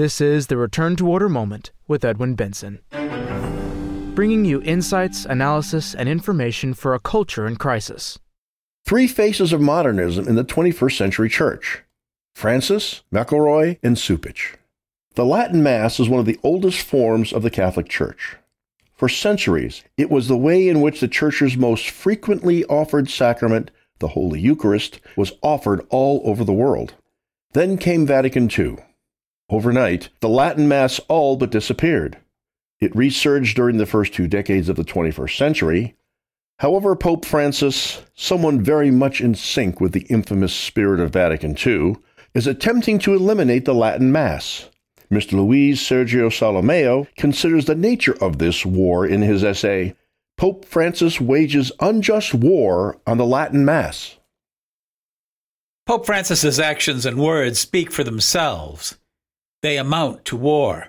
This is the Return to Order moment with Edwin Benson, bringing you insights, analysis, and information for a culture in crisis. Three faces of modernism in the 21st century church Francis, McElroy, and Cupich. The Latin Mass is one of the oldest forms of the Catholic Church. For centuries, it was the way in which the Church's most frequently offered sacrament, the Holy Eucharist, was offered all over the world. Then came Vatican II. Overnight, the Latin Mass all but disappeared. It resurged during the first two decades of the 21st century. However, Pope Francis, someone very much in sync with the infamous spirit of Vatican II, is attempting to eliminate the Latin Mass. Mr. Luis Sergio Solimeo considers the nature of this war in his essay, Pope Francis Wages Unjust War on the Latin Mass. Pope Francis's actions and words speak for themselves. They amount to war.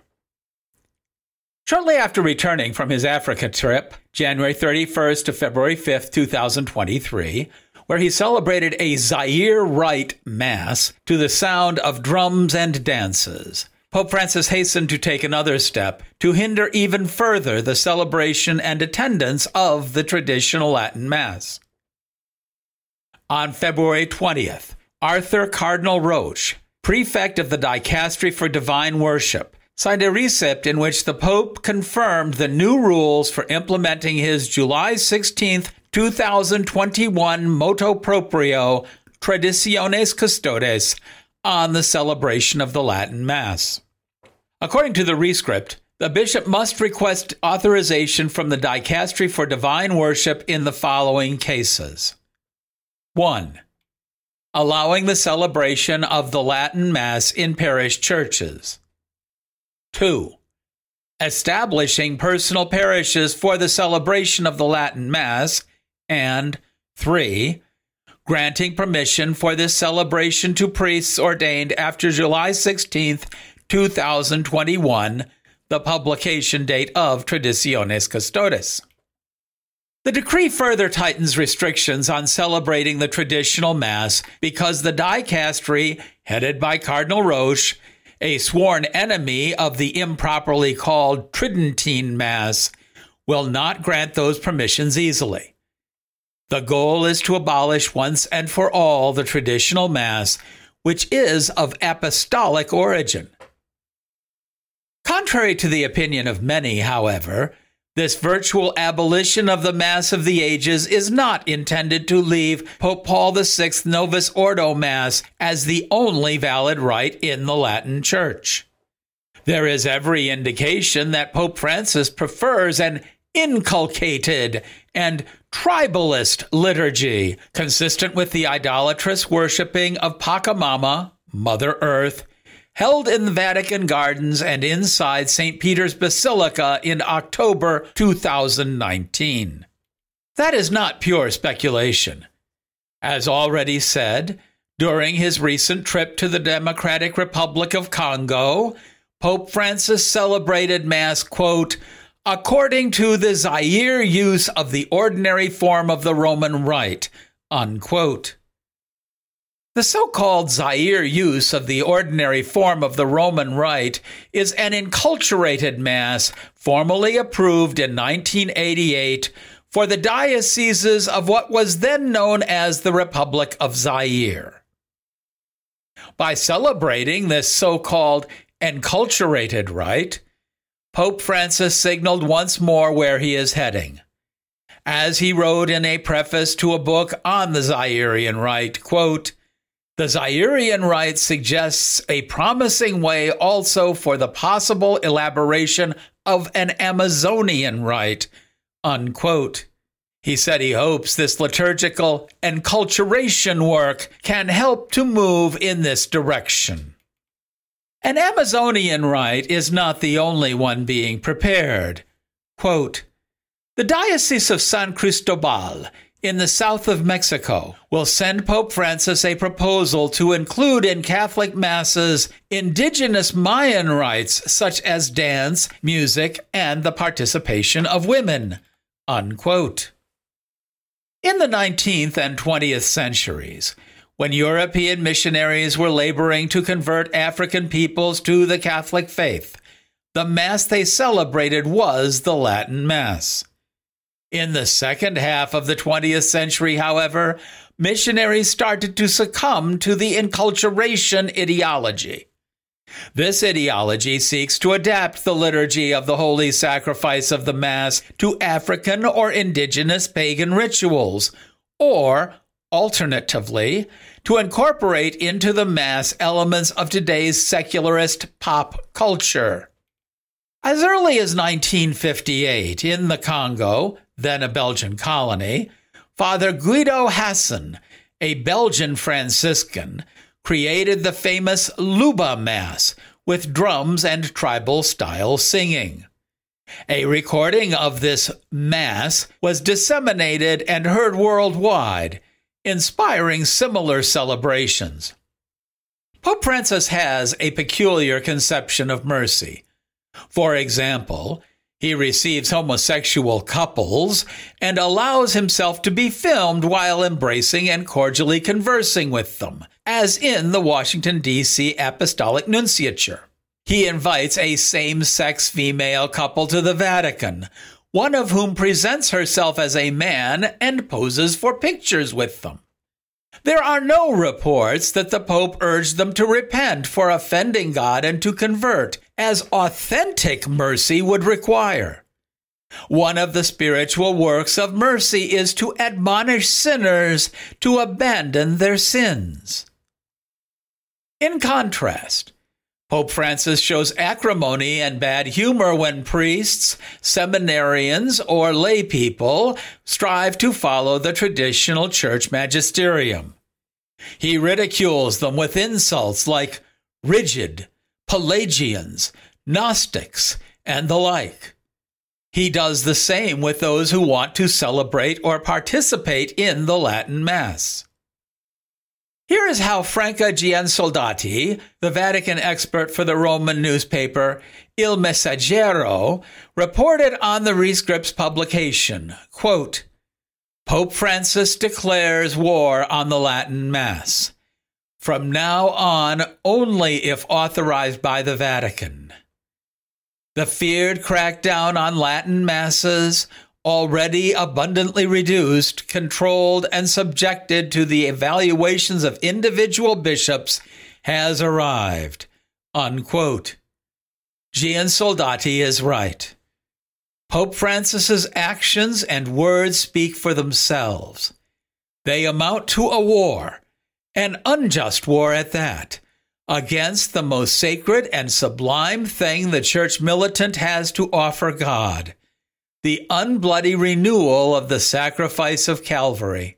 Shortly after returning from his Africa trip, January 31st to February 5th, 2023, where he celebrated a Zaire Rite Mass to the sound of drums and dances, Pope Francis hastened to take another step to hinder even further the celebration and attendance of the traditional Latin Mass. On February 20th, Arthur Cardinal Roche, prefect of the Dicastery for Divine Worship, signed a rescript in which the Pope confirmed the new rules for implementing his July 16, 2021 motu proprio Traditionis Custodes on the celebration of the Latin Mass. According to the rescript, the bishop must request authorization from the dicastery for divine worship in the following cases 1. Allowing the celebration of the Latin Mass in parish churches. 2. Establishing personal parishes for the celebration of the Latin Mass. And 3 granting permission for this celebration to priests ordained after July 16th, 2021, the publication date of Traditionis Custodes. The decree further tightens restrictions on celebrating the traditional Mass because the dicastery, headed by Cardinal Roche, a sworn enemy of the improperly called Tridentine Mass, will not grant those permissions easily. The goal is to abolish once and for all the traditional Mass, which is of apostolic origin. Contrary to the opinion of many, however, this virtual abolition of the Mass of the Ages is not intended to leave Pope Paul VI Novus Ordo Mass as the only valid rite in the Latin Church. There is every indication that Pope Francis prefers an inculturated and tribalist liturgy, consistent with the idolatrous worshiping of Pachamama, Mother Earth, held in the Vatican Gardens and inside St. Peter's Basilica in October 2019. That is not pure speculation. As already said, during his recent trip to the Democratic Republic of Congo, Pope Francis celebrated Mass, quote, according to the Zaire use of the ordinary form of the Roman Rite. Unquote. The so called Zaire use of the ordinary form of the Roman Rite is an enculturated Mass formally approved in 1988 for the dioceses of what was then known as the Republic of Zaire. By celebrating this so called enculturated rite, Pope Francis signaled once more where he is heading. As he wrote in a preface to a book on the Zairean Rite, quote, the Zairean Rite suggests a promising way also for the possible elaboration of an Amazonian rite. Unquote. He said he hopes this liturgical enculturation work can help to move in this direction. An Amazonian rite is not the only one being prepared. Quote, the Diocese of San Cristobal in the south of Mexico will send Pope Francis a proposal to include in Catholic masses indigenous Mayan rites such as dance, music, and the participation of women. Unquote. In the 19th and 20th centuries, when European missionaries were laboring to convert African peoples to the Catholic faith, the Mass they celebrated was the Latin Mass. In the second half of the 20th century, however, missionaries started to succumb to the enculturation ideology. This ideology seeks to adapt the liturgy of the holy sacrifice of the Mass to African or indigenous pagan rituals, or, alternatively, to incorporate into the Mass elements of today's secularist pop culture. As early as 1958, in the Congo, then a Belgian colony, Father Guido Haazen, a Belgian Franciscan, created the famous Luba Mass with drums and tribal style singing. A recording of this Mass was disseminated and heard worldwide, inspiring similar celebrations. Pope Francis has a peculiar conception of mercy. For example, he receives homosexual couples and allows himself to be filmed while embracing and cordially conversing with them, as in the Washington, D.C. Apostolic Nunciature. He invites a same sex female couple to the Vatican, one of whom presents herself as a man and poses for pictures with them. There are no reports that the Pope urged them to repent for offending God and to convert, as authentic mercy would require. One of the spiritual works of mercy is to admonish sinners to abandon their sins. In contrast, Pope Francis shows acrimony and bad humor when priests, seminarians, or lay people strive to follow the traditional church magisterium. He ridicules them with insults like rigid, Pelagians, Gnostics, and the like. He does the same with those who want to celebrate or participate in the Latin Mass. Here is how Franca Giansoldati, the Vatican expert for the Roman newspaper Il Messaggero, reported on the Rescripts publication. Quote, Pope Francis declares war on the Latin Mass. From now on, only if authorized by the Vatican. The feared crackdown on Latin Masses already abundantly reduced, controlled, and subjected to the evaluations of individual bishops, has arrived. Unquote. Giansoldati is right. Pope Francis's actions and words speak for themselves. They amount to a war, an unjust war at that, against the most sacred and sublime thing the church militant has to offer God the unbloody renewal of the sacrifice of Calvary.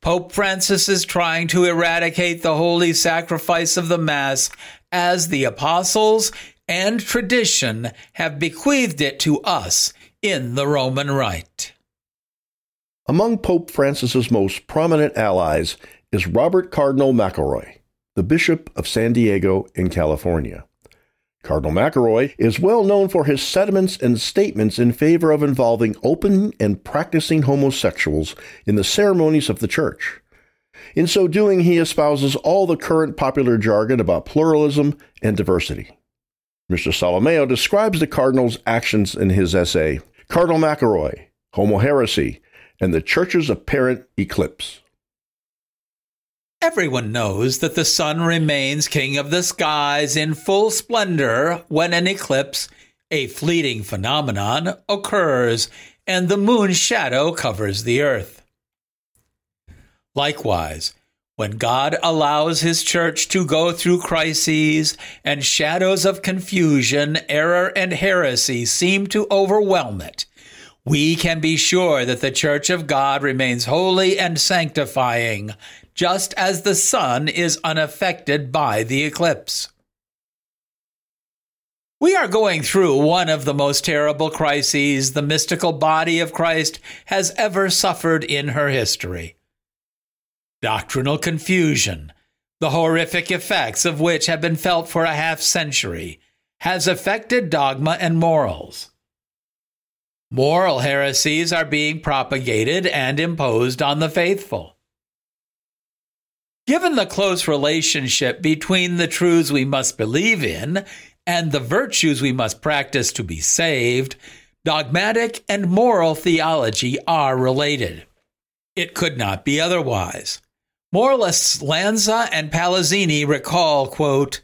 Pope Francis is trying to eradicate the holy sacrifice of the Mass as the apostles and tradition have bequeathed it to us in the Roman Rite. Among Pope Francis's most prominent allies is Robert Cardinal McElroy, the Bishop of San Diego in California. Cardinal McElroy is well known for his sentiments and statements in favor of involving open and practicing homosexuals in the ceremonies of the Church. In so doing, he espouses all the current popular jargon about pluralism and diversity. Mr. Solimeo describes the Cardinal's actions in his essay, Cardinal McElroy, Homo Heresy, and the Church's Apparent Eclipse. Everyone knows that the sun remains king of the skies in full splendor when an eclipse, a fleeting phenomenon, occurs and the moon's shadow covers the earth. Likewise, when God allows his church to go through crises and shadows of confusion, error, and heresy seem to overwhelm it, we can be sure that the church of God remains holy and sanctifying, just as the sun is unaffected by the eclipse. We are going through one of the most terrible crises the mystical body of Christ has ever suffered in her history. Doctrinal confusion, the horrific effects of which have been felt for a half century, has affected dogma and morals. Moral heresies are being propagated and imposed on the faithful. Given the close relationship between the truths we must believe in and the virtues we must practice to be saved, dogmatic and moral theology are related. It could not be otherwise. Moralists Lanza and Palazzini recall, quote,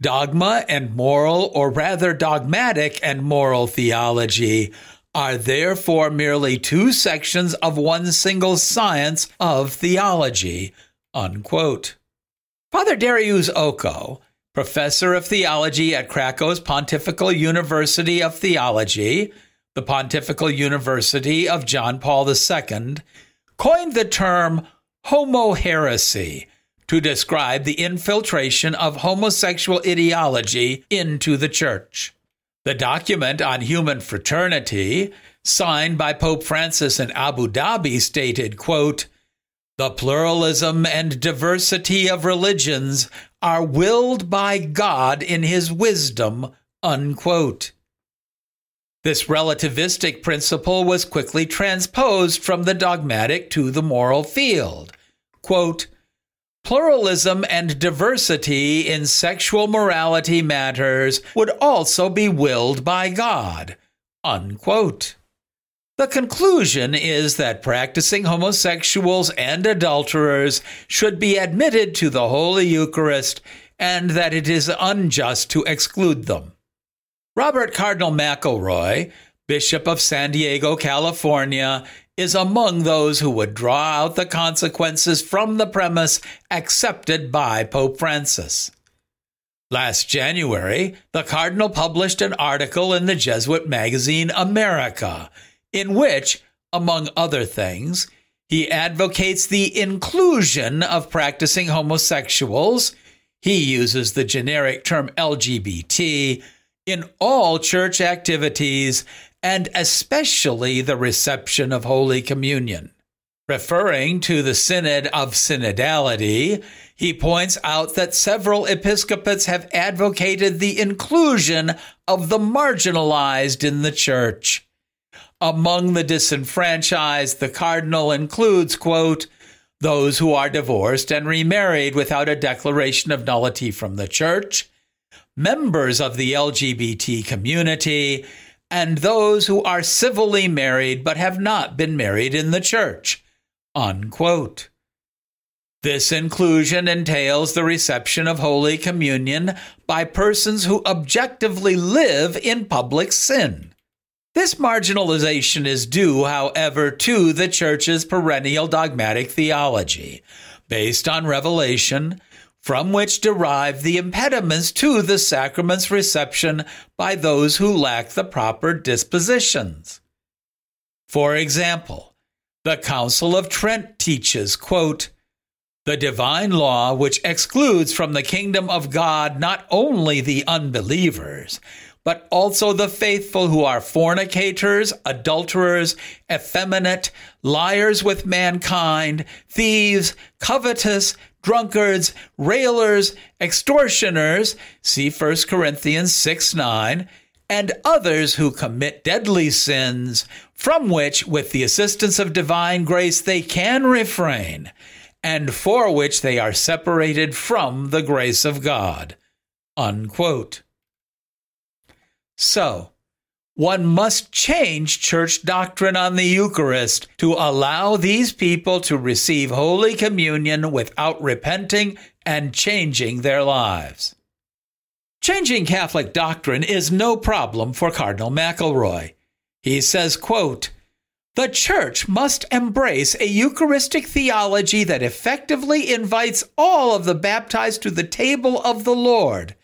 Dogma and moral, or rather dogmatic and moral theology, are therefore merely two sections of one single science of theology. Unquote. Father Dariusz Oko, professor of theology at Krakow's Pontifical University of Theology, the Pontifical University of John Paul II, coined the term homoheresy to describe the infiltration of homosexual ideology into the church. The document on human fraternity, signed by Pope Francis in Abu Dhabi, stated, quote, the pluralism and diversity of religions are willed by God in his wisdom, unquote. This relativistic principle was quickly transposed from the dogmatic to the moral field. Quote, Pluralism and diversity in sexual morality matters would also be willed by God. Unquote. The conclusion is that practicing homosexuals and adulterers should be admitted to the Holy Eucharist and that it is unjust to exclude them. Robert Cardinal McElroy, Bishop of San Diego, California, is among those who would draw out the consequences from the premise accepted by Pope Francis. Last January, the Cardinal published an article in the Jesuit magazine America, in which, among other things, he advocates the inclusion of practicing homosexuals. He uses the generic term LGBT in all church activities and especially the reception of Holy Communion. Referring to the Synod of Synodality, he points out that several episcopates have advocated the inclusion of the marginalized in the church. Among the disenfranchised, the cardinal includes, quote, those who are divorced and remarried without a declaration of nullity from the church, members of the LGBT community, and those who are civilly married but have not been married in the church. Unquote. This inclusion entails the reception of Holy Communion by persons who objectively live in public sin. This marginalization is due, however, to the Church's perennial dogmatic theology, based on revelation, from which derive the impediments to the sacrament's reception by those who lack the proper dispositions. For example, the Council of Trent teaches, quote, the divine law which excludes from the kingdom of God not only the unbelievers, but also the faithful who are fornicators, adulterers, effeminate, liars with mankind, thieves, covetous, drunkards, railers, extortioners, see 1 Corinthians 6 9, and others who commit deadly sins, from which, with the assistance of divine grace, they can refrain, and for which they are separated from the grace of God. Unquote. So, one must change church doctrine on the Eucharist to allow these people to receive Holy Communion without repenting and changing their lives. Changing Catholic doctrine is no problem for Cardinal McElroy. He says, quote, the church must embrace a Eucharistic theology that effectively invites all of the baptized to the table of the Lord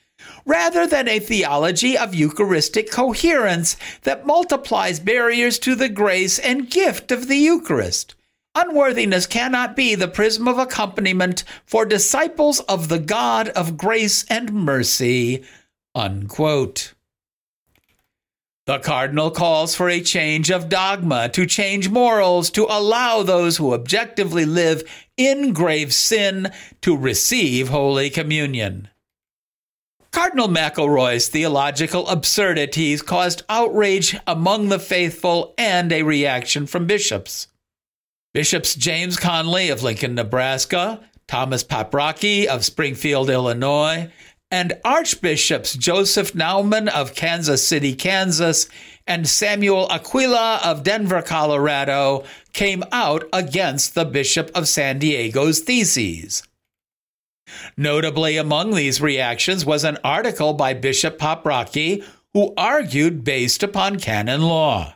rather than a theology of Eucharistic coherence that multiplies barriers to the grace and gift of the Eucharist. Unworthiness cannot be the prism of accompaniment for disciples of the God of grace and mercy. Unquote. The cardinal calls for a change of dogma, to change morals, to allow those who objectively live in grave sin to receive Holy Communion. Cardinal McElroy's theological absurdities caused outrage among the faithful and a reaction from bishops. Bishops James Conley of Lincoln, Nebraska, Thomas Paprocki of Springfield, Illinois, and Archbishops Joseph Naumann of Kansas City, Kansas, and Samuel Aquila of Denver, Colorado, came out against the Bishop of San Diego's theses. Notably among these reactions was an article by Bishop Paprocki who argued based upon canon law.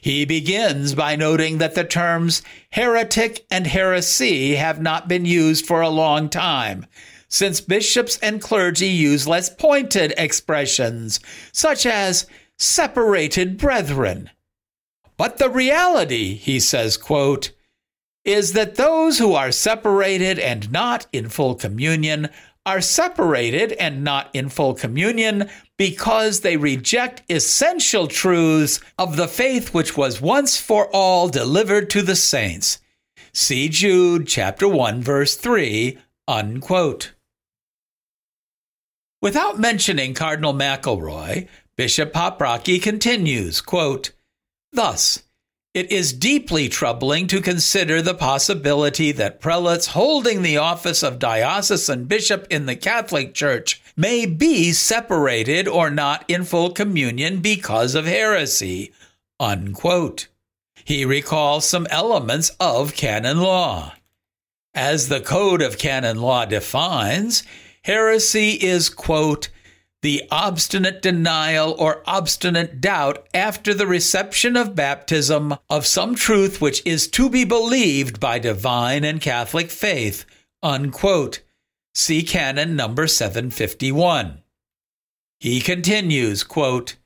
He begins by noting that the terms heretic and heresy have not been used for a long time, since bishops and clergy use less pointed expressions, such as separated brethren. But the reality, he says, quote, is that those who are separated and not in full communion are separated and not in full communion because they reject essential truths of the faith which was once for all delivered to the saints. See Jude chapter 1 verse 3, unquote. Without mentioning Cardinal McElroy, Bishop Paprocki continues, quote, Thus, it is deeply troubling to consider the possibility that prelates holding the office of diocesan bishop in the Catholic Church may be separated or not in full communion because of heresy. Unquote. He recalls some elements of canon law. As the Code of Canon Law defines, heresy is, quote, the obstinate denial or obstinate doubt after the reception of baptism of some truth which is to be believed by divine and Catholic faith. Unquote. See Canon number 751. He continues, quote,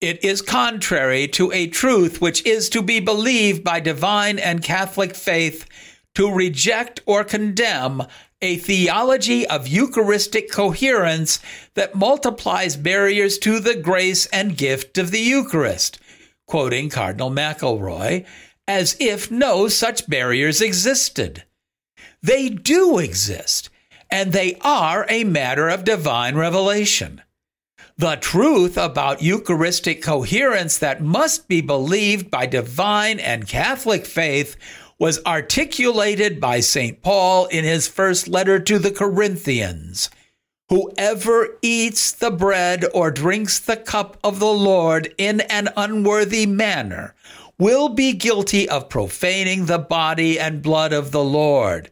It is contrary to a truth which is to be believed by divine and Catholic faith to reject or condemn a theology of Eucharistic coherence that multiplies barriers to the grace and gift of the Eucharist, quoting Cardinal McElroy, as if no such barriers existed. They do exist, and they are a matter of divine revelation. The truth about Eucharistic coherence that must be believed by divine and Catholic faith was articulated by St. Paul in his first letter to the Corinthians. Whoever eats the bread or drinks the cup of the Lord in an unworthy manner will be guilty of profaning the body and blood of the Lord.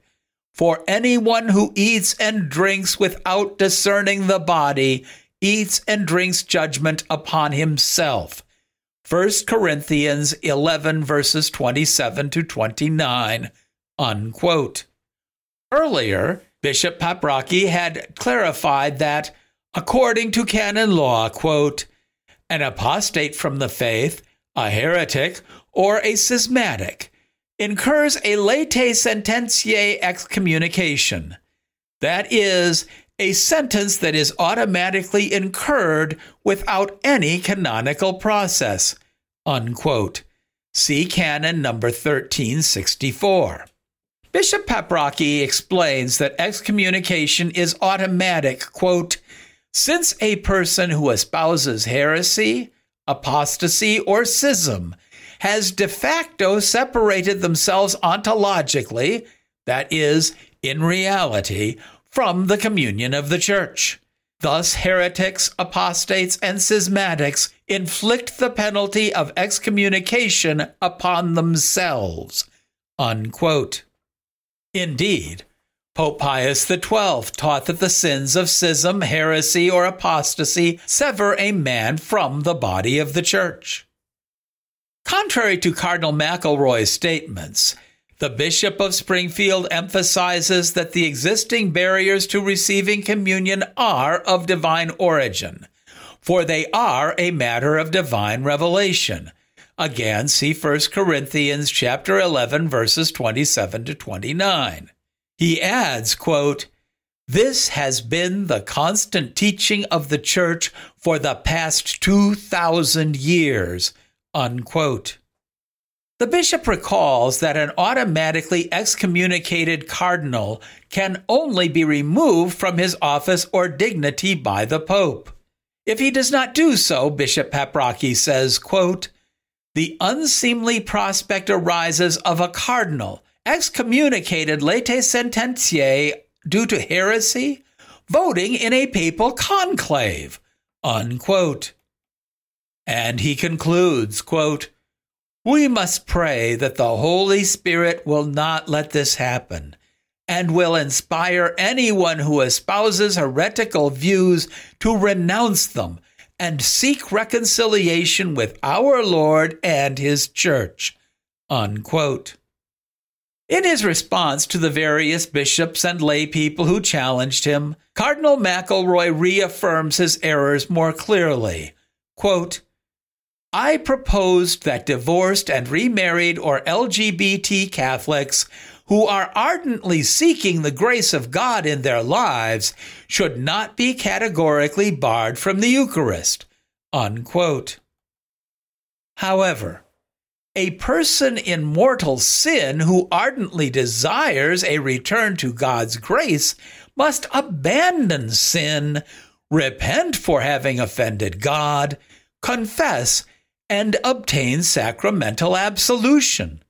For anyone who eats and drinks without discerning the body eats and drinks judgment upon himself. 1 Corinthians 11, verses 27 to 29, unquote. Earlier, Bishop Paprocki had clarified that, according to canon law, quote, an apostate from the faith, a heretic, or a schismatic incurs a latae sententiae excommunication. That is, a sentence that is automatically incurred without any canonical process. Unquote. See Canon number 1364. Bishop Paprocki explains that excommunication is automatic, quote, since a person who espouses heresy, apostasy, or schism has de facto separated themselves ontologically, that is, in reality, from the communion of the church. Thus, heretics, apostates, and schismatics inflict the penalty of excommunication upon themselves. Unquote. Indeed, Pope Pius XII taught that the sins of schism, heresy, or apostasy sever a man from the body of the church. Contrary to Cardinal McElroy's statements, the Bishop of Springfield emphasizes that the existing barriers to receiving communion are of divine origin, for they are a matter of divine revelation. Again, see 1 Corinthians chapter 11 verses 27 to 29. He adds, quote, this has been the constant teaching of the church for the past 2,000 years. Unquote. The bishop recalls that an automatically excommunicated cardinal can only be removed from his office or dignity by the pope. If he does not do so, Bishop Paprocki says, quote, the unseemly prospect arises of a cardinal, excommunicated latae sententiae due to heresy, voting in a papal conclave. Unquote. And he concludes, quote, We must pray that the Holy Spirit will not let this happen and will inspire anyone who espouses heretical views to renounce them and seek reconciliation with our Lord and his church. Unquote. In his response to the various bishops and lay people who challenged him, Cardinal McElroy reaffirms his errors more clearly. Quote, I proposed that divorced and remarried or LGBT Catholics who are ardently seeking the grace of God in their lives should not be categorically barred from the Eucharist. Unquote. However, a person in mortal sin who ardently desires a return to God's grace must abandon sin, repent for having offended God, confess, and obtain sacramental absolution.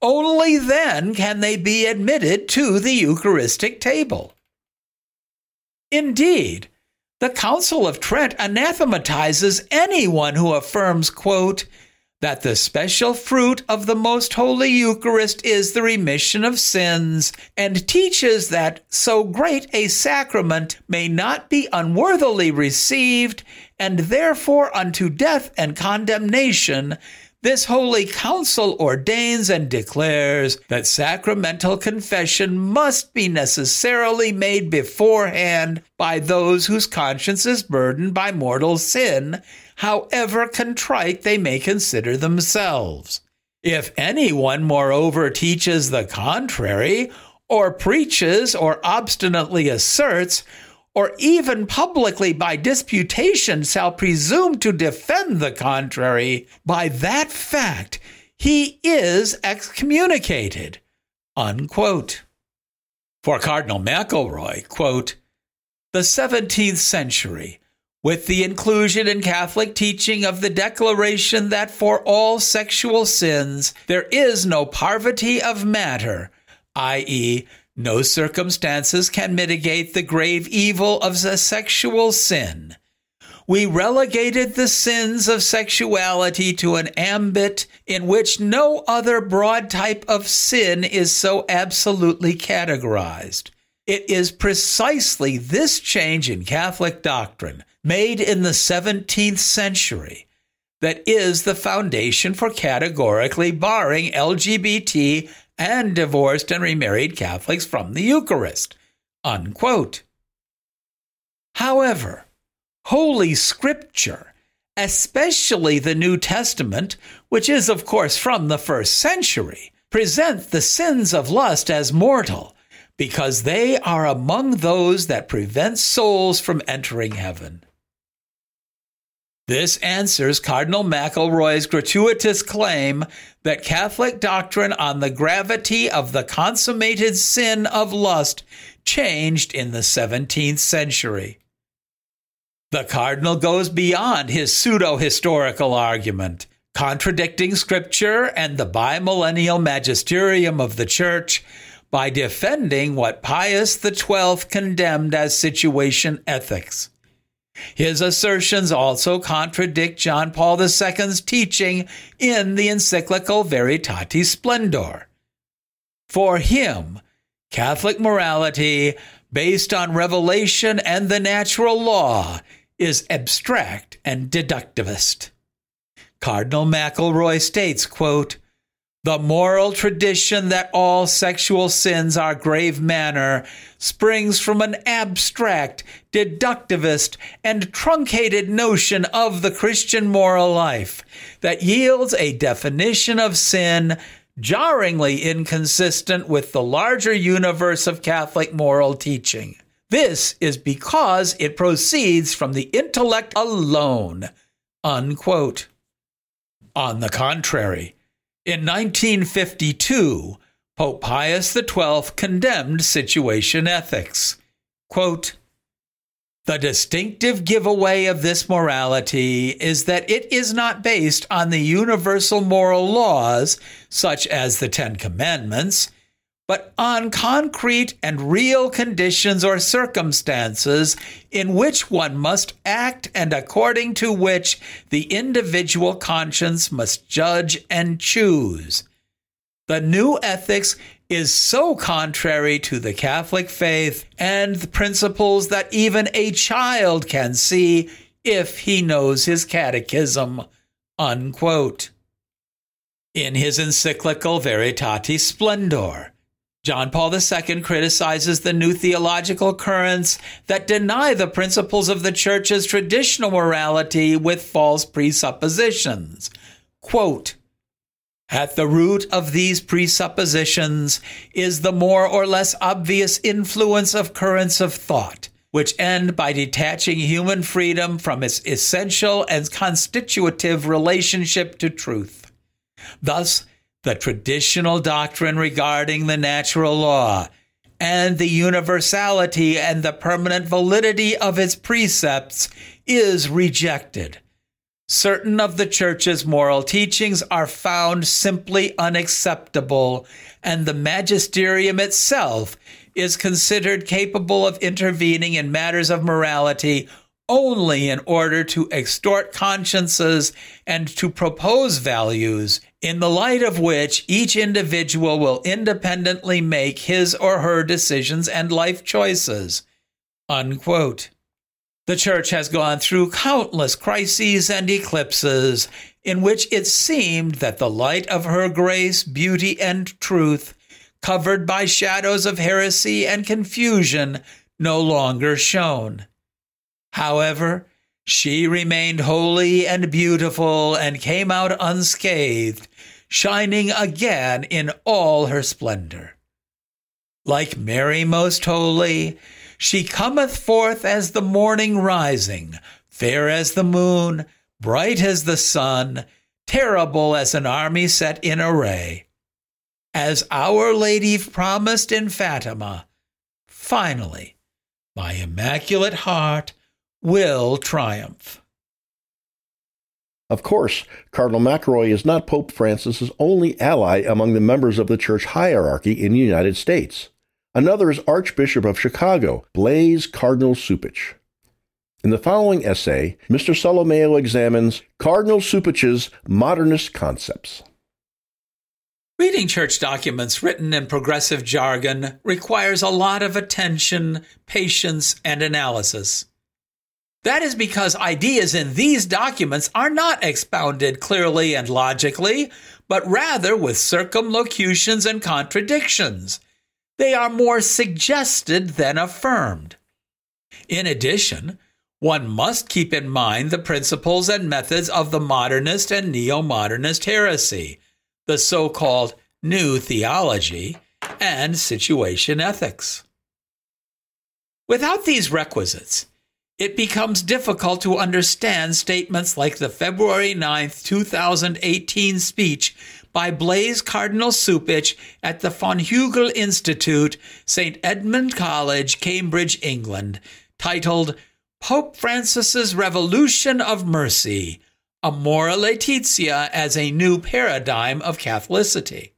Only then can they be admitted to the Eucharistic table. Indeed, the Council of Trent anathematizes anyone who affirms, quote, that the special fruit of the Most Holy Eucharist is the remission of sins, and teaches that so great a sacrament may not be unworthily received, and therefore unto death and condemnation, this holy council ordains and declares that sacramental confession must be necessarily made beforehand by those whose conscience is burdened by mortal sin, however contrite they may consider themselves. If anyone, moreover, teaches the contrary, or preaches or obstinately asserts, or even publicly by disputation shall presume to defend the contrary, by that fact he is excommunicated. Unquote. For Cardinal McElroy, quote, the 17th century, with the inclusion in Catholic teaching of the declaration that for all sexual sins there is no parvity of matter, i.e., no circumstances can mitigate the grave evil of a sexual sin. We relegated the sins of sexuality to an ambit in which no other broad type of sin is so absolutely categorized. It is precisely this change in Catholic doctrine, made in the 17th century, that is the foundation for categorically barring LGBT and divorced and remarried Catholics from the Eucharist. Unquote. However, Holy Scripture, especially the New Testament, which is of course from the first century, present the sins of lust as mortal because they are among those that prevent souls from entering heaven. This answers Cardinal McElroy's gratuitous claim that Catholic doctrine on the gravity of the consummated sin of lust changed in the 17th century. The Cardinal goes beyond his pseudo historical argument, contradicting Scripture and the bimillennial magisterium of the Church by defending what Pius XII condemned as situation ethics. His assertions also contradict John Paul II's teaching in the encyclical Veritatis Splendor. For him, Catholic morality, based on revelation and the natural law, is abstract and deductivist. Cardinal McElroy states, quote, the moral tradition that all sexual sins are grave manner springs from an abstract, deductivist, and truncated notion of the Christian moral life that yields a definition of sin jarringly inconsistent with the larger universe of Catholic moral teaching. This is because it proceeds from the intellect alone. Unquote. On the contrary, in 1952, Pope Pius XII condemned situation ethics. Quote, the distinctive giveaway of this morality is that it is not based on the universal moral laws, such as the Ten Commandments, but on concrete and real conditions or circumstances in which one must act and according to which the individual conscience must judge and choose. The new ethics is so contrary to the Catholic faith and the principles that even a child can see if he knows his catechism. Unquote. In his encyclical Veritatis Splendor, John Paul II criticizes the new theological currents that deny the principles of the Church's traditional morality with false presuppositions. Quote, at the root of these presuppositions is the more or less obvious influence of currents of thought, which end by detaching human freedom from its essential and constitutive relationship to truth. Thus, the traditional doctrine regarding the natural law and the universality and the permanent validity of its precepts is rejected. Certain of the church's moral teachings are found simply unacceptable, and the magisterium itself is considered capable of intervening in matters of morality only in order to extort consciences and to propose values in the light of which each individual will independently make his or her decisions and life choices. Unquote. The church has gone through countless crises and eclipses in which it seemed that the light of her grace, beauty, and truth, covered by shadows of heresy and confusion, no longer shone. However, she remained holy and beautiful and came out unscathed, shining again in all her splendor. Like Mary Most Holy, she cometh forth as the morning rising, fair as the moon, bright as the sun, terrible as an army set in array. As Our Lady promised in Fatima, finally, my Immaculate Heart will triumph. Of course, Cardinal McElroy is not Pope Francis's only ally among the members of the church hierarchy in the United States. Another is Archbishop of Chicago, Blaise Cardinal Cupich. In the following essay, Mr. Solimeo examines Cardinal Cupich's modernist concepts. Reading church documents written in progressive jargon requires a lot of attention, patience, and analysis. That is because ideas in these documents are not expounded clearly and logically, but rather with circumlocutions and contradictions they are more suggested than affirmed. In addition, one must keep in mind the principles and methods of the modernist and neo modernist heresy, the so called New Theology, and situation ethics. Without these requisites, it becomes difficult to understand statements like the February 9, 2018 speech by Blaise Cardinal Cupich at the Von Hugel Institute, St. Edmund College, Cambridge, England, titled Pope Francis's Revolution of Mercy Amoris Laetitia as a New Paradigm of Catholicity.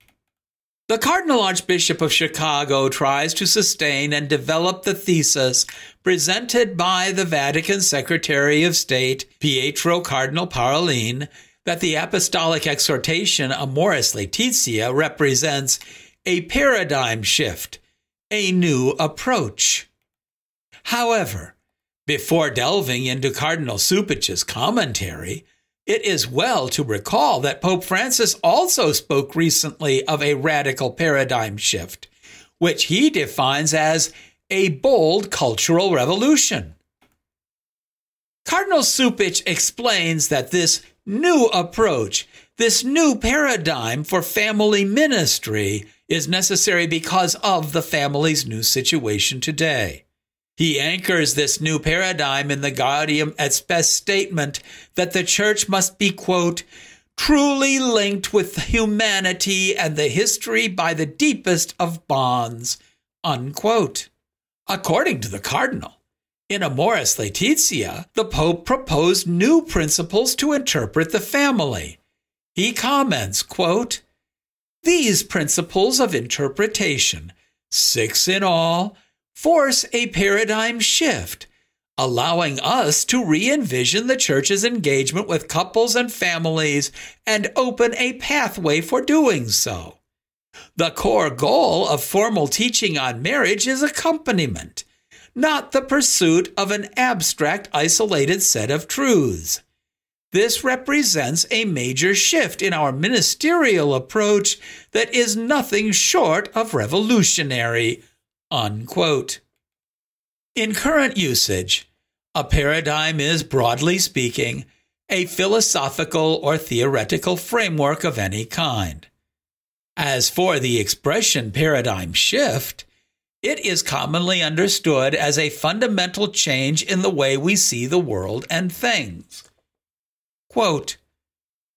The Cardinal Archbishop of Chicago tries to sustain and develop the thesis presented by the Vatican Secretary of State, Pietro Cardinal Parolin, that the apostolic exhortation Amoris Laetitia represents a paradigm shift, a new approach. However, before delving into Cardinal Cupich's commentary, it is well to recall that Pope Francis also spoke recently of a radical paradigm shift, which he defines as a bold cultural revolution. Cardinal Cupich explains that this new approach, this new paradigm for family ministry is necessary because of the family's new situation today. He anchors this new paradigm in the Gaudium et Spes statement that the church must be, quote, truly linked with humanity and the history by the deepest of bonds, unquote. According to the cardinal, in Amoris Laetitia, the Pope proposed new principles to interpret the family. He comments, quote, These principles of interpretation, six in all, force a paradigm shift, allowing us to re envision the church's engagement with couples and families and open a pathway for doing so. The core goal of formal teaching on marriage is accompaniment, not the pursuit of an abstract, isolated set of truths. This represents a major shift in our ministerial approach that is nothing short of revolutionary. Unquote. In current usage, a paradigm is, broadly speaking, a philosophical or theoretical framework of any kind. As for the expression paradigm shift, it is commonly understood as a fundamental change in the way we see the world and things. Quote,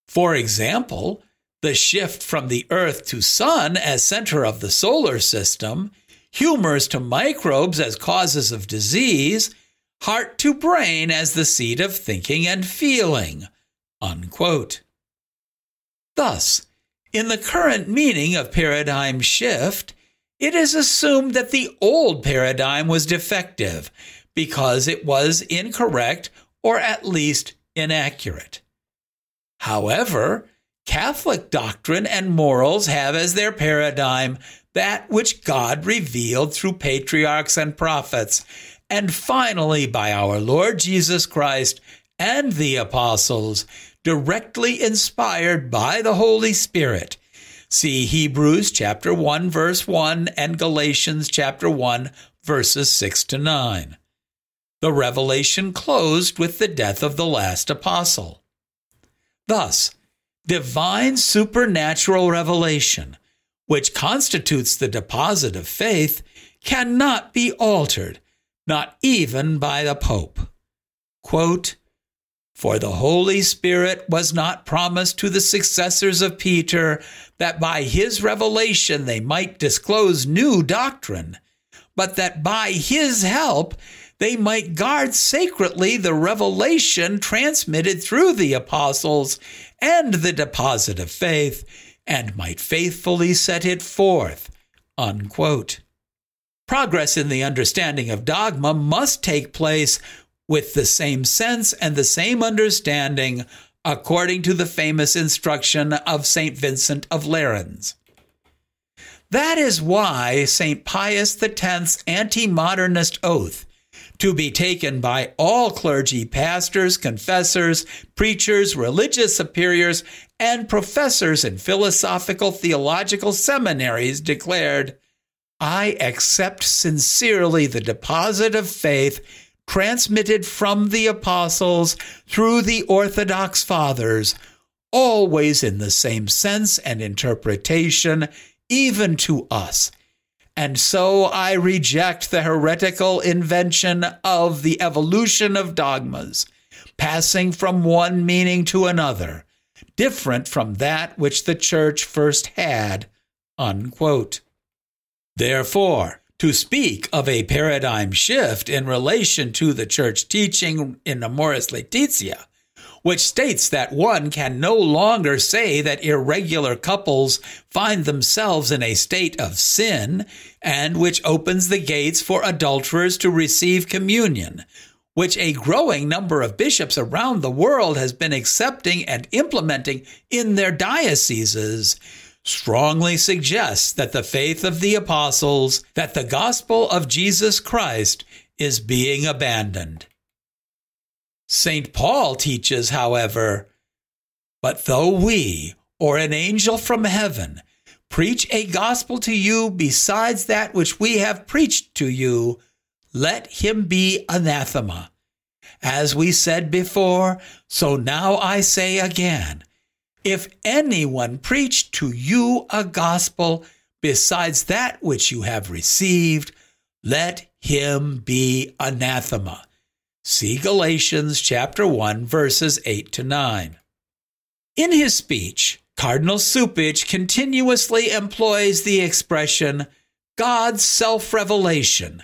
For example, the shift from the Earth to Sun as center of the solar system, humors to microbes as causes of disease, heart to brain as the seat of thinking and feeling. Unquote. Thus, in the current meaning of paradigm shift, it is assumed that the old paradigm was defective because it was incorrect or at least inaccurate. However, Catholic doctrine and morals have as their paradigm that which God revealed through patriarchs and prophets, and finally by our Lord Jesus Christ and the apostles, directly inspired by the Holy Spirit. See Hebrews chapter 1 verse 1 and Galatians chapter 1 verses 6 to 9. The revelation closed with the death of the last apostle. Thus, divine supernatural revelation, which constitutes the deposit of faith, cannot be altered, not even by the Pope. Quote, For the Holy Spirit was not promised to the successors of Peter that by his revelation they might disclose new doctrine, but that by his help they might guard sacredly the revelation transmitted through the apostles and the deposit of faith, and might faithfully set it forth. Unquote. Progress in the understanding of dogma must take place with the same sense and the same understanding, according to the famous instruction of St. Vincent of Lerins. That is why St. Pius X's anti modernist oath to be taken by all clergy, pastors, confessors, preachers, religious superiors, and professors in philosophical theological seminaries declared, I accept sincerely the deposit of faith transmitted from the apostles through the Orthodox Fathers, always in the same sense and interpretation, even to us and so I reject the heretical invention of the evolution of dogmas, passing from one meaning to another, different from that which the church first had. Unquote. Therefore, to speak of a paradigm shift in relation to the church teaching in Amoris Laetitia which states that one can no longer say that irregular couples find themselves in a state of sin, and which opens the gates for adulterers to receive communion, which a growing number of bishops around the world has been accepting and implementing in their dioceses, strongly suggests that the faith of the apostles, that the gospel of Jesus Christ is being abandoned. St. Paul teaches, however, but though we, or an angel from heaven, preach a gospel to you besides that which we have preached to you, let him be anathema. As we said before, so now I say again if anyone preach to you a gospel besides that which you have received, let him be anathema. See Galatians chapter 1 verses 8 to 9. In his speech, Cardinal Cupich continuously employs the expression God's self-revelation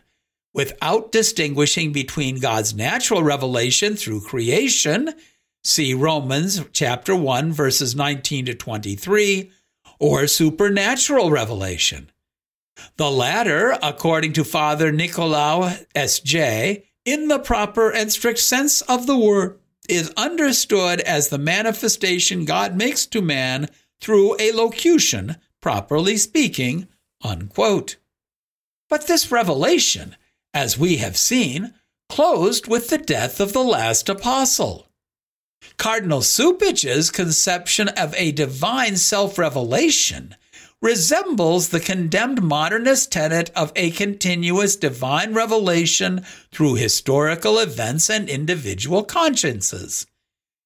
without distinguishing between God's natural revelation through creation, see Romans chapter 1 verses 19 to 23, or supernatural revelation. The latter, according to Father Nicolau S.J., in the proper and strict sense of the word, is understood as the manifestation God makes to man through a locution, properly speaking, unquote. But this revelation, as we have seen, closed with the death of the last apostle. Cardinal Cupich's conception of a divine self revelation resembles the condemned modernist tenet of a continuous divine revelation through historical events and individual consciences.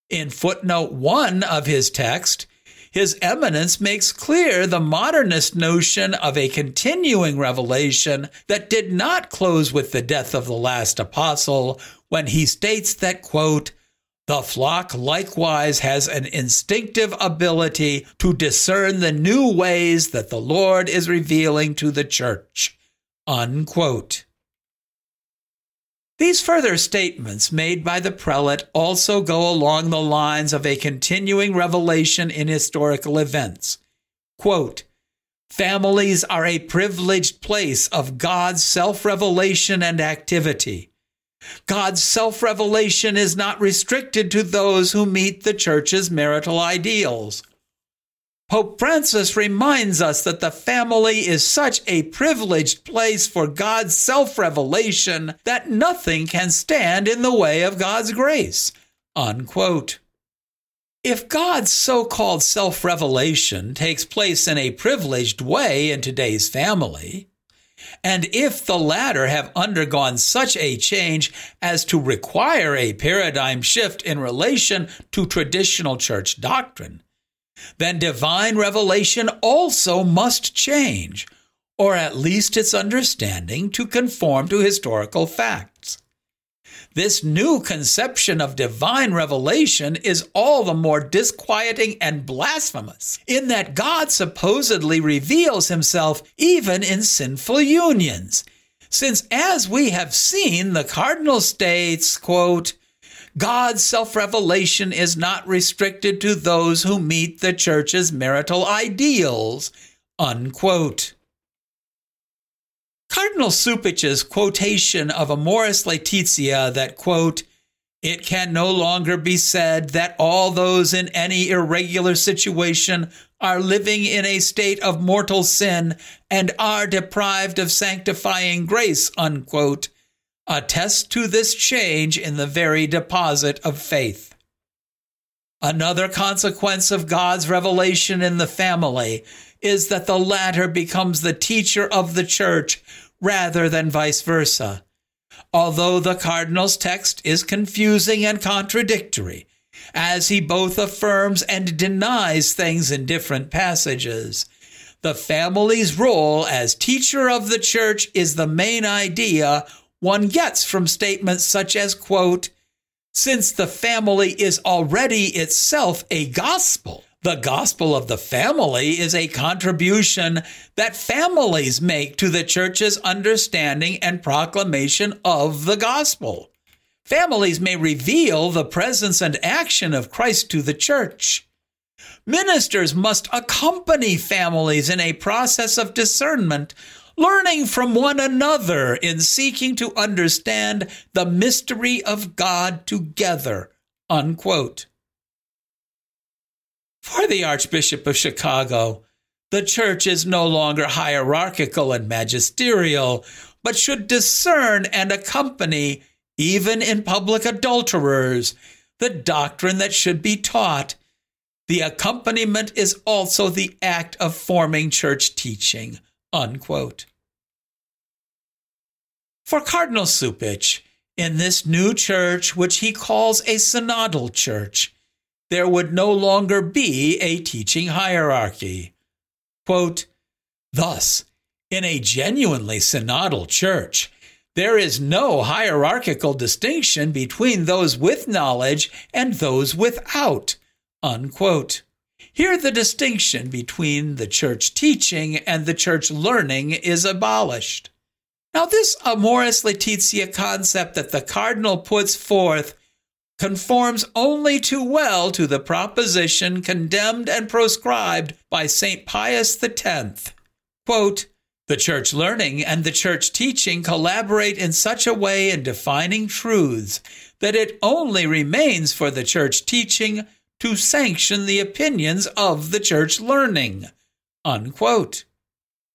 In footnote 1 of his text, his eminence makes clear the modernist notion of a continuing revelation that did not close with the death of the last apostle when he states that, quote, the flock likewise has an instinctive ability to discern the new ways that the Lord is revealing to the church. Unquote. These further statements made by the prelate also go along the lines of a continuing revelation in historical events. Quote, Families are a privileged place of God's self revelation and activity. God's self revelation is not restricted to those who meet the church's marital ideals. Pope Francis reminds us that the family is such a privileged place for God's self revelation that nothing can stand in the way of God's grace. Unquote. If God's so called self revelation takes place in a privileged way in today's family, and if the latter have undergone such a change as to require a paradigm shift in relation to traditional church doctrine, then divine revelation also must change, or at least its understanding to conform to historical facts. This new conception of divine revelation is all the more disquieting and blasphemous in that God supposedly reveals himself even in sinful unions. Since, as we have seen, the cardinal states, quote, God's self revelation is not restricted to those who meet the church's marital ideals. Unquote. Cardinal Cupich's quotation of Amoris Laetitia that, quote, it can no longer be said that all those in any irregular situation are living in a state of mortal sin and are deprived of sanctifying grace, unquote, attest to this change in the very deposit of faith. Another consequence of God's revelation in the family is that the latter becomes the teacher of the church rather than vice versa. Although the cardinal's text is confusing and contradictory, as he both affirms and denies things in different passages, the family's role as teacher of the church is the main idea one gets from statements such as, quote, since the family is already itself a gospel, the gospel of the family is a contribution that families make to the church's understanding and proclamation of the gospel. Families may reveal the presence and action of Christ to the church. Ministers must accompany families in a process of discernment, learning from one another in seeking to understand the mystery of God together. Unquote. For the Archbishop of Chicago, the church is no longer hierarchical and magisterial, but should discern and accompany, even in public adulterers, the doctrine that should be taught. The accompaniment is also the act of forming church teaching. Unquote. For Cardinal Cupich, in this new church, which he calls a synodal church, there would no longer be a teaching hierarchy. Quote, Thus, in a genuinely synodal church, there is no hierarchical distinction between those with knowledge and those without. Unquote. Here, the distinction between the church teaching and the church learning is abolished. Now, this Amoris Laetitia concept that the cardinal puts forth conforms only too well to the proposition condemned and proscribed by St. Pius X. Quote, the church learning and the church teaching collaborate in such a way in defining truths that it only remains for the church teaching to sanction the opinions of the church learning. Unquote.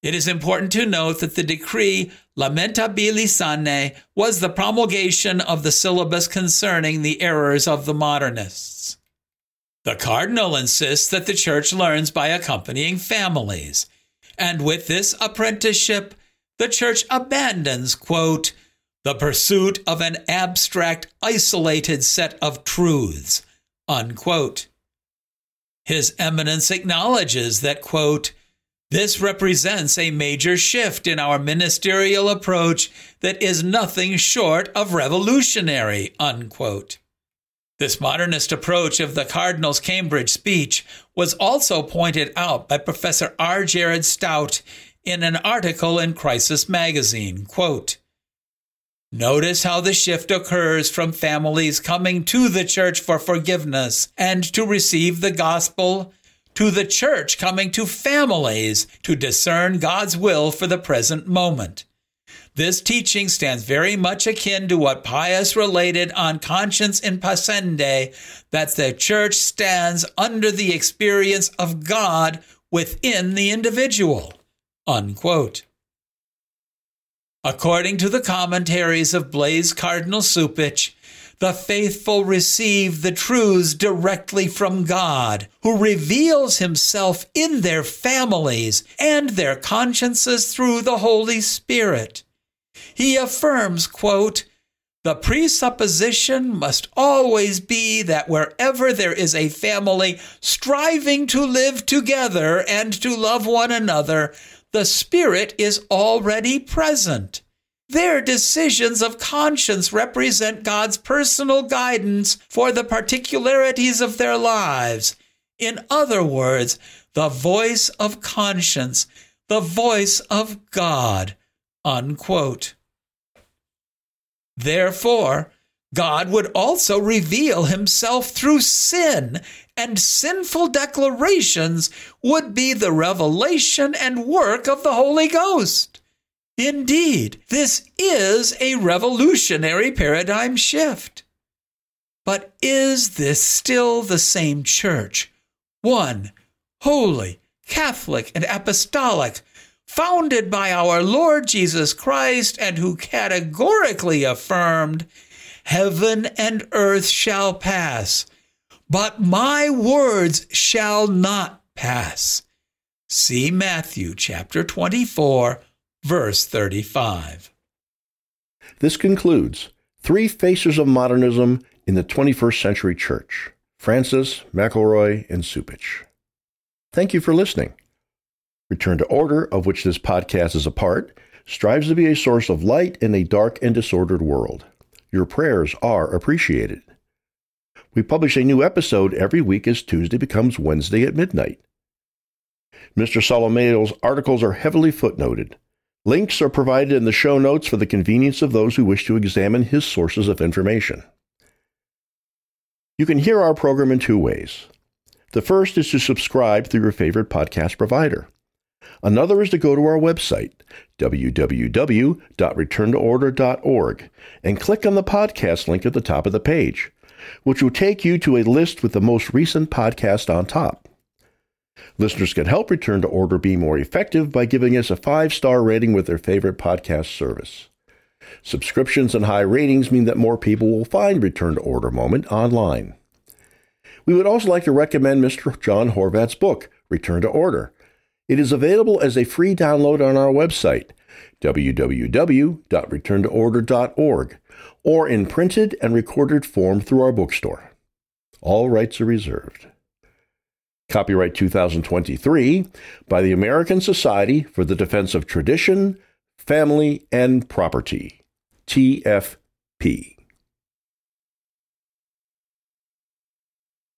It is important to note that the decree Lamentabili Sane was the promulgation of the syllabus concerning the errors of the modernists. The cardinal insists that the church learns by accompanying families, and with this apprenticeship, the church abandons, quote, the pursuit of an abstract, isolated set of truths, unquote. His Eminence acknowledges that, quote, this represents a major shift in our ministerial approach that is nothing short of revolutionary. Unquote. This modernist approach of the Cardinal's Cambridge speech was also pointed out by Professor R. Jared Staudt in an article in Crisis magazine. Quote, Notice how the shift occurs from families coming to the church for forgiveness and to receive the gospel to the church coming to families to discern God's will for the present moment. This teaching stands very much akin to what Pius related on Conscience in Pascendi that the church stands under the experience of God within the individual. Unquote. According to the commentaries of Blase Cardinal Cupich, the faithful receive the truths directly from God, who reveals himself in their families and their consciences through the Holy Spirit. He affirms, quote, the presupposition must always be that wherever there is a family striving to live together and to love one another, the Spirit is already present. Their decisions of conscience represent God's personal guidance for the particularities of their lives. In other words, the voice of conscience, the voice of God. Unquote. Therefore, God would also reveal himself through sin, and sinful declarations would be the revelation and work of the Holy Ghost. Indeed, this is a revolutionary paradigm shift. But is this still the same church? One, holy, Catholic, and apostolic, founded by our Lord Jesus Christ, and who categorically affirmed, Heaven and earth shall pass, but my words shall not pass. See Matthew chapter 24 verse 35. This concludes Three Faces of Modernism in the 21st Century Church Francis, McElroy, and Cupich. Thank you for listening. Return to Order, of which this podcast is a part, strives to be a source of light in a dark and disordered world. Your prayers are appreciated. We publish a new episode every week as Tuesday becomes Wednesday at midnight. Mr. Solimeo's articles are heavily footnoted. Links are provided in the show notes for the convenience of those who wish to examine his sources of information. You can hear our program in two ways. The first is to subscribe through your favorite podcast provider. Another is to go to our website, www.returntoorder.org, and click on the podcast link at the top of the page, which will take you to a list with the most recent podcast on top. Listeners can help Return to Order be more effective by giving us a five star rating with their favorite podcast service. Subscriptions and high ratings mean that more people will find Return to Order Moment online. We would also like to recommend Mr. John Horvat's book, Return to Order. It is available as a free download on our website, www.returntoorder.org, or in printed and recorded form through our bookstore. All rights are reserved. Copyright 2023 by the American Society for the Defense of Tradition, Family, and Property, TFP.